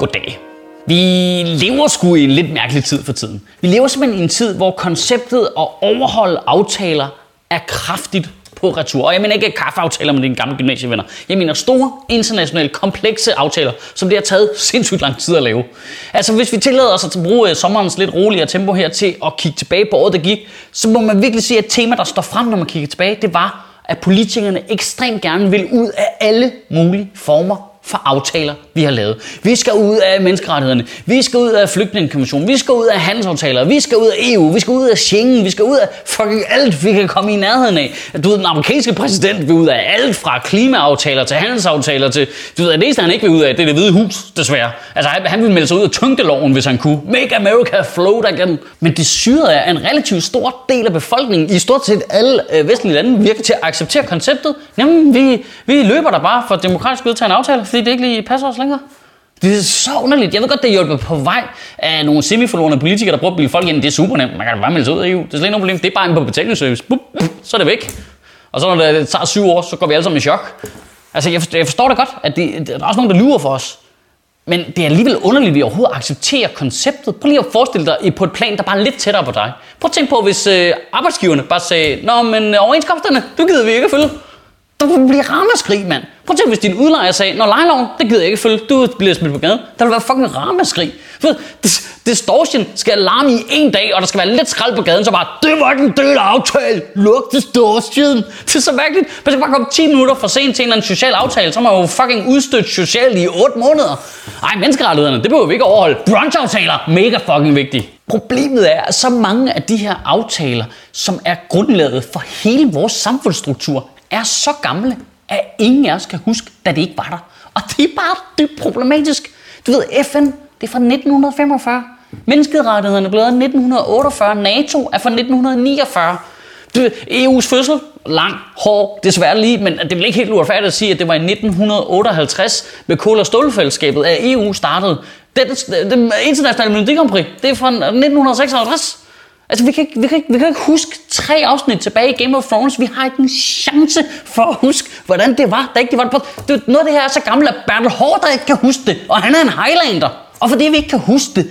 Goddag. Vi lever sgu i en lidt mærkelig tid for tiden. Vi lever simpelthen i en tid, hvor konceptet at overholde aftaler er kraftigt på retur. Og jeg mener ikke kaffeaftaler med dine gamle gymnasievenner. Jeg mener store, internationale, komplekse aftaler, som det har taget sindssygt lang tid at lave. Altså hvis vi tillader os at bruge øh, sommerens lidt roligere tempo her til at kigge tilbage på året, der gik, så må man virkelig sige, at tema, der står frem, når man kigger tilbage, det var, at politikerne ekstremt gerne vil ud af alle mulige former for aftaler, vi har lavet. Vi skal ud af menneskerettighederne, vi skal ud af flygtningekonventionen, vi skal ud af handelsaftaler, vi skal ud af EU, vi skal ud af Schengen, vi skal ud af fucking alt, vi kan komme i nærheden af. Du ved, den amerikanske præsident vil ud af alt fra klimaaftaler til handelsaftaler til... Du ved, det eneste, han ikke vil ud af, det er det hvide hus, desværre. Altså, han, han vil melde sig ud af tyngdeloven, hvis han kunne. Make America float again. Men det syrede er, en relativt stor del af befolkningen i stort set alle øh, vestlige lande virker til at acceptere konceptet. Jamen, vi, vi løber der bare for demokratisk vedtaget aftale, fordi det ikke lige passer os længere. Det er så underligt. Jeg ved godt, det er hjulpet på vej af nogle semiforlorene politikere, der prøver at bilde folk ind. Det er super nemt. Man kan bare melde sig ud af EU. Det er slet ikke noget problem. Det er bare en på betalingsservice. Bup, bup, så er det væk. Og så når det tager syv år, så går vi alle sammen i chok. Altså, jeg forstår, jeg forstår det godt, at det, der er også nogen, der lyver for os. Men det er alligevel underligt, at vi overhovedet accepterer konceptet. Prøv lige at forestille dig på et plan, der bare er lidt tættere på dig. Prøv at tænke på, hvis øh, arbejdsgiverne bare sagde, Nå, men øh, overenskomsterne, du gider vi ikke at følge. Der ville blive ramaskrig, mand. Prøv at tænke, hvis din udlejer sagde, når lejeloven, det gider jeg ikke følge, du bliver smidt på gaden. Der vil være fucking ramaskrig. Distortion skal larme i en dag, og der skal være lidt skrald på gaden, så bare, det var den del af aftale. Luk distortion. Det er så mærkeligt. Man skal bare komme 10 minutter for sent til en eller anden social aftale, så er man jo fucking udstødt socialt i 8 måneder. Ej, menneskerettighederne, det behøver vi ikke overholde. Brunch-aftaler, mega fucking vigtigt. Problemet er, at så mange af de her aftaler, som er grundlaget for hele vores samfundsstruktur, er så gamle, at ingen af os kan huske, da det ikke var der. Og det er bare dybt problematisk. Du ved, FN, det er fra 1945. Menneskerettighederne blev af 1948. NATO er fra 1949. Du EU's fødsel, lang, hård, desværre lige, men det er ikke helt uretfærdigt at sige, at det var i 1958 med kul- og stålfællesskabet, at EU startede. Det, det, det internationale Melodikompris, det er fra 1956. Altså, vi kan, ikke, vi, kan ikke, vi kan ikke huske tre afsnit tilbage i Game of Thrones. Vi har ikke en chance for at huske, hvordan det var, da ikke var på. Det, noget af det her er så gammelt, at Bertel Hård ikke kan huske det. Og han er en Highlander. Og fordi vi ikke kan huske det,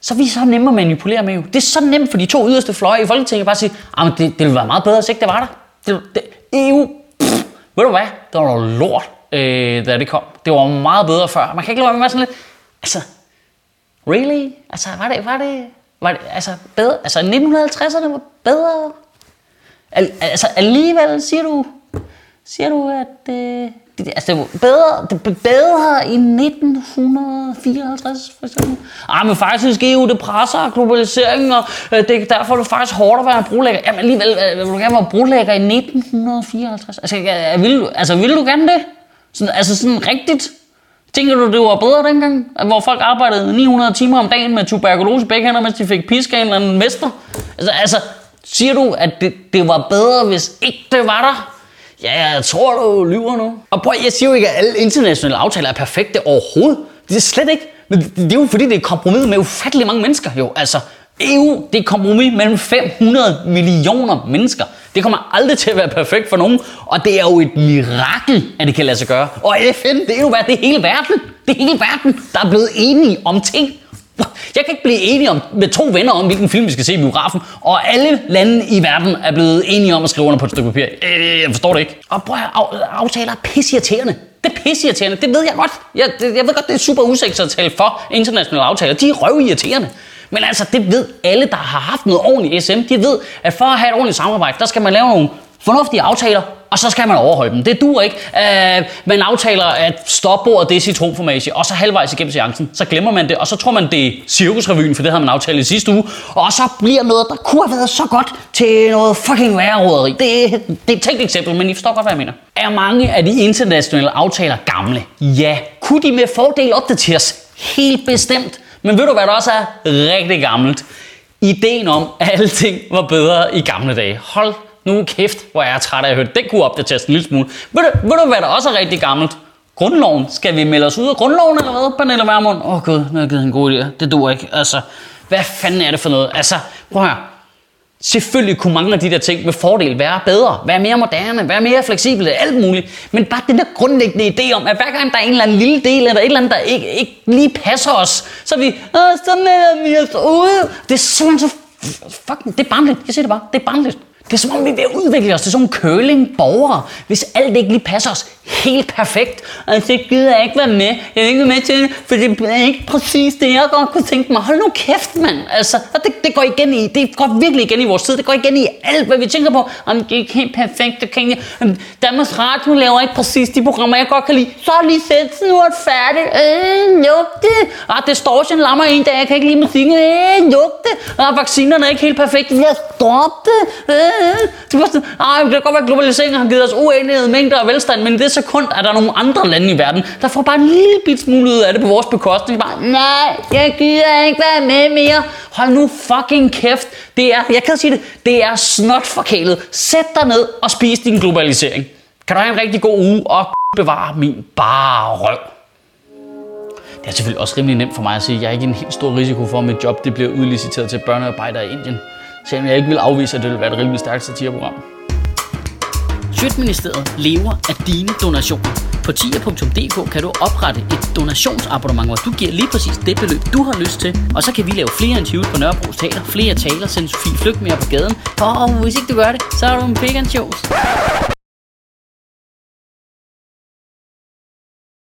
så er vi så nemme at manipulere med jo. Det er så nemt for de to yderste fløje i Folketinget bare at sige, ah, at det, det ville være meget bedre, hvis ikke det var der. Det, det, EU, pff, ved du hvad, det var noget lort, øh, da det kom. Det var meget bedre før. Man kan ikke lade være med sådan lidt, altså, really? Altså, var det, var det, var det, altså, bedre, altså 1950'erne var bedre. Al, altså alligevel siger du, siger du at øh, det, altså, det var bedre, det blev bedre i 1954 for eksempel. Ah, men faktisk EU, det presser globaliseringen, og øh, det, derfor er det faktisk hårdt at være brolægger. Jamen alligevel, øh, vil du gerne være brolægger i 1954? Altså, øh, vil, du, altså vil du gerne det? Sådan, altså sådan rigtigt? Tænker du, det var bedre dengang? Hvor folk arbejdede 900 timer om dagen med tuberkulose begge hænder, mens de fik pisk af en eller anden mester? Altså, altså siger du, at det, det var bedre, hvis ikke det var der? Ja, jeg tror, du lyver nu. Og prøv, jeg siger jo ikke, at alle internationale aftaler er perfekte overhovedet. Det er slet ikke. Men det er jo fordi, det er kompromis med ufattelig mange mennesker jo. Altså, EU, det er kompromis mellem 500 millioner mennesker. Det kommer aldrig til at være perfekt for nogen, og det er jo et mirakel, at det kan lade sig gøre. Og FN, det er jo hvad, det er hele verden. Det er hele verden, der er blevet enige om ting. Jeg kan ikke blive enig om, med to venner om, hvilken film vi skal se i biografen, og alle lande i verden er blevet enige om at skrive under på et stykke papir. Øh, jeg forstår det ikke. Og prøv at aftaler er pisseirriterende. Det er pisseirriterende, det ved jeg godt. Jeg, jeg ved godt, det er super usikkert at tale for internationale aftaler. De er røvirriterende. Men altså, det ved alle, der har haft noget ordentligt SM. De ved, at for at have et ordentligt samarbejde, der skal man lave nogle fornuftige aftaler, og så skal man overholde dem. Det duer ikke. Uh, man aftaler at stopbordet det er citronformage, og så halvvejs igennem seancen, så glemmer man det, og så tror man, det er cirkusrevyen, for det havde man aftalt i sidste uge, og så bliver noget, der kunne have været så godt til noget fucking værre råderi. Det, det er et tænkt eksempel, men I forstår godt, hvad jeg mener. Er mange af de internationale aftaler gamle? Ja. Kunne de med fordel opdateres? Helt bestemt. Men ved du, hvad der også er rigtig gammelt? Ideen om, at alting var bedre i gamle dage. Hold nu kæft, hvor er træt af at høre Den kunne opdateres en lille smule. Ved du, ved du, hvad der også er rigtig gammelt? Grundloven. Skal vi melde os ud af grundloven, eller hvad, Pernille Vermund? Åh oh, gud, nu har jeg givet en god idé. Det duer ikke. Altså, hvad fanden er det for noget? Altså, prøv her. Selvfølgelig kunne mange af de der ting med fordel være bedre, være mere moderne, være mere fleksible, alt muligt. Men bare den der grundlæggende idé om, at hver gang der er en eller anden lille del, eller et eller andet, der ikke, ikke lige passer os, så er vi, Åh, så melder vi os ude. Det er simpelthen så fucking, det er barnligt. Jeg siger det bare, det er barnligt. Det er som om, vi er ved at udvikle os til sådan nogle curling-borgere, hvis alt ikke lige passer os helt perfekt. Og så gider jeg ikke være med. Jeg vil ikke være med til det, for det er ikke præcis det, jeg godt kunne tænke mig. Hold nu kæft, mand. Altså, og det, det, går igen i, det går virkelig igen i vores tid. Det går igen i alt, hvad vi tænker på. Om det er ikke helt perfekt, det kan jeg. Øhm, Danmarks Radio laver ikke præcis de programmer, jeg godt kan lide. Så lige sæt nu er det færdigt. Øh, luk det. Ah, distortion lammer en dag, jeg kan ikke lide musikken. Øh, luk det. Og vaccinerne er ikke helt perfekte. Jeg stop det. Øh, det var sådan, ah, det kan godt være, at globaliseringen har givet os uenighed mængder af velstand, men i det sekund er der nogle andre lande i verden, der får bare en lille bit smule ud af det på vores bekostning. Bare, nej, jeg gider ikke være med mere. Hold nu fucking kæft. Det er, jeg kan sige det, det er snot forkælet. Sæt dig ned og spis din globalisering. Kan du have en rigtig god uge og bevare min bare røv. Det er selvfølgelig også rimelig nemt for mig at sige, at jeg er ikke en helt stor risiko for, at mit job det bliver udliciteret til børnearbejdere i Indien. Selvom jeg ikke vil afvise, at det vil være et rimelig stærkt satireprogram. Sjøtministeriet lever af dine donationer. På tier.dk kan du oprette et donationsabonnement, hvor du giver lige præcis det beløb, du har lyst til. Og så kan vi lave flere interviews på Nørrebro Teater, flere taler, sende Sofie Flygt mere på gaden. Og hvis ikke du gør det, så er du en big.